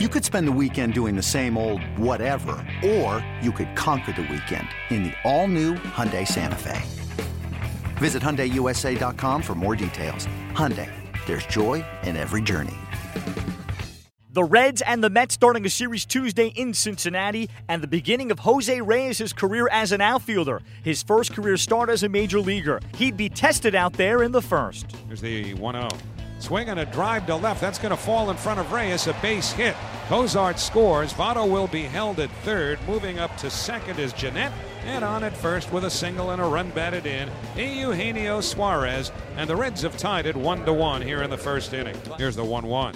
You could spend the weekend doing the same old whatever, or you could conquer the weekend in the all-new Hyundai Santa Fe. Visit HyundaiUSA.com for more details. Hyundai, there's joy in every journey. The Reds and the Mets starting a series Tuesday in Cincinnati and the beginning of Jose Reyes' career as an outfielder. His first career start as a major leaguer. He'd be tested out there in the first. Here's the 1 0. Swing and a drive to left. That's going to fall in front of Reyes. A base hit. Cozart scores. Votto will be held at third. Moving up to second is Gennett. And on at first with a single and a run batted in. Eugenio Suarez. And the Reds have tied it 1 to 1 here in the first inning. Here's the 1 1.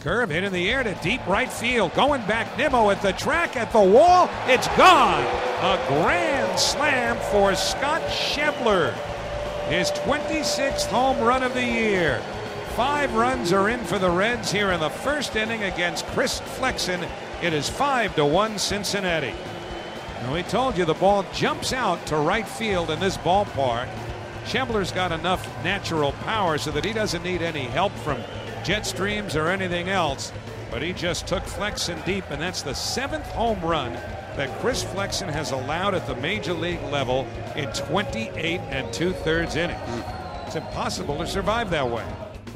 Curve hit in the air to deep right field. Going back, Nimmo at the track, at the wall. It's gone. A grand slam for Scott Schebler. His 26th home run of the year. Five runs are in for the Reds here in the first inning against Chris Flexen. It is 5 to 1 Cincinnati. Now, we told you the ball jumps out to right field in this ballpark. Schebler's got enough natural power so that he doesn't need any help from jet streams or anything else. But he just took Flexen deep, and that's the seventh home run that Chris Flexen has allowed at the major league level in 28 and two thirds innings. It's impossible to survive that way.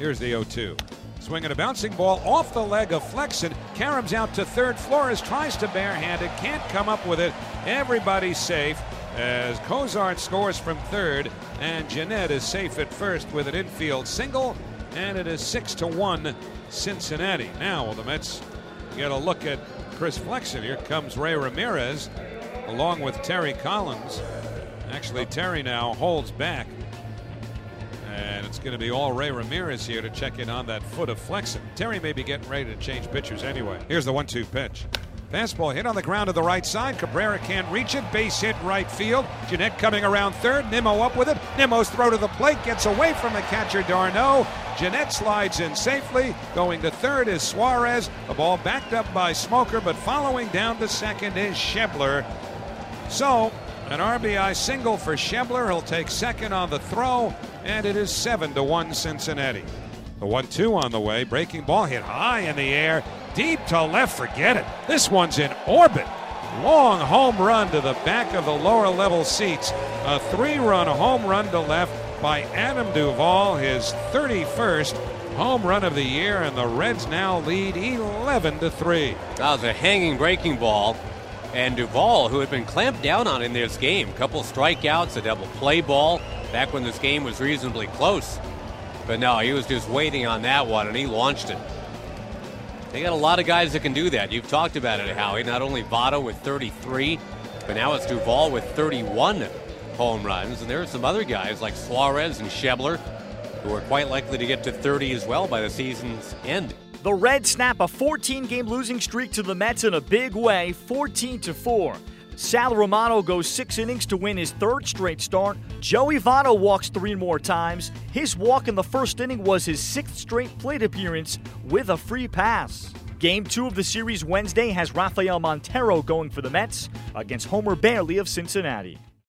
Here's the 0 2. Swinging a bouncing ball off the leg of Flexen. Karam's out to third. Flores tries to barehand it, can't come up with it. Everybody's safe as Cozart scores from third, and Gennett is safe at first with an infield single, and it is 6 to 1 Cincinnati. Now, will the Mets get a look at Chris Flexen? Here comes Ray Ramirez along with Terry Collins. Actually, Terry now holds back. It's going to be all Ray Ramirez here to check in on that foot of Flexen. Terry may be getting ready to change pitchers anyway. Here's the one two pitch. Fastball hit on the ground to the right side. Cabrera can't reach it. Base hit right field. Gennett coming around third. Nimmo up with it. Nimmo's throw to the plate gets away from the catcher d'Arnaud. Gennett slides in safely. Going to third is Suarez. The ball backed up by Smoker, but following down to second is Schebler. So, an RBI single for Schebler. He'll take second on the throw, and it is 7 to 1 Cincinnati. The 1 2 on the way. Breaking ball hit high in the air. Deep to left. Forget it. This one's in orbit. Long home run to the back of the lower level seats. A three run home run to left by Adam Duvall, his 31st home run of the year, and the Reds now lead 11 to 3. That was a hanging breaking ball. And Duvall, who had been clamped down on in this game, couple strikeouts, a double play ball, back when this game was reasonably close. But no, he was just waiting on that one, and he launched it. They got a lot of guys that can do that. You've talked about it, Howie. Not only Votto with 33, but now it's Duvall with 31 home runs. And there are some other guys like Suarez and Schebler who are quite likely to get to 30 as well by the season's end. The Reds snap a 14 game losing streak to the Mets in a big way, 14 to 4. Sal Romano goes six innings to win his third straight start. Joey Votto walks three more times. His walk in the first inning was his sixth straight plate appearance with a free pass. Game two of the series Wednesday has Rafael Montero going for the Mets against Homer Bailey of Cincinnati.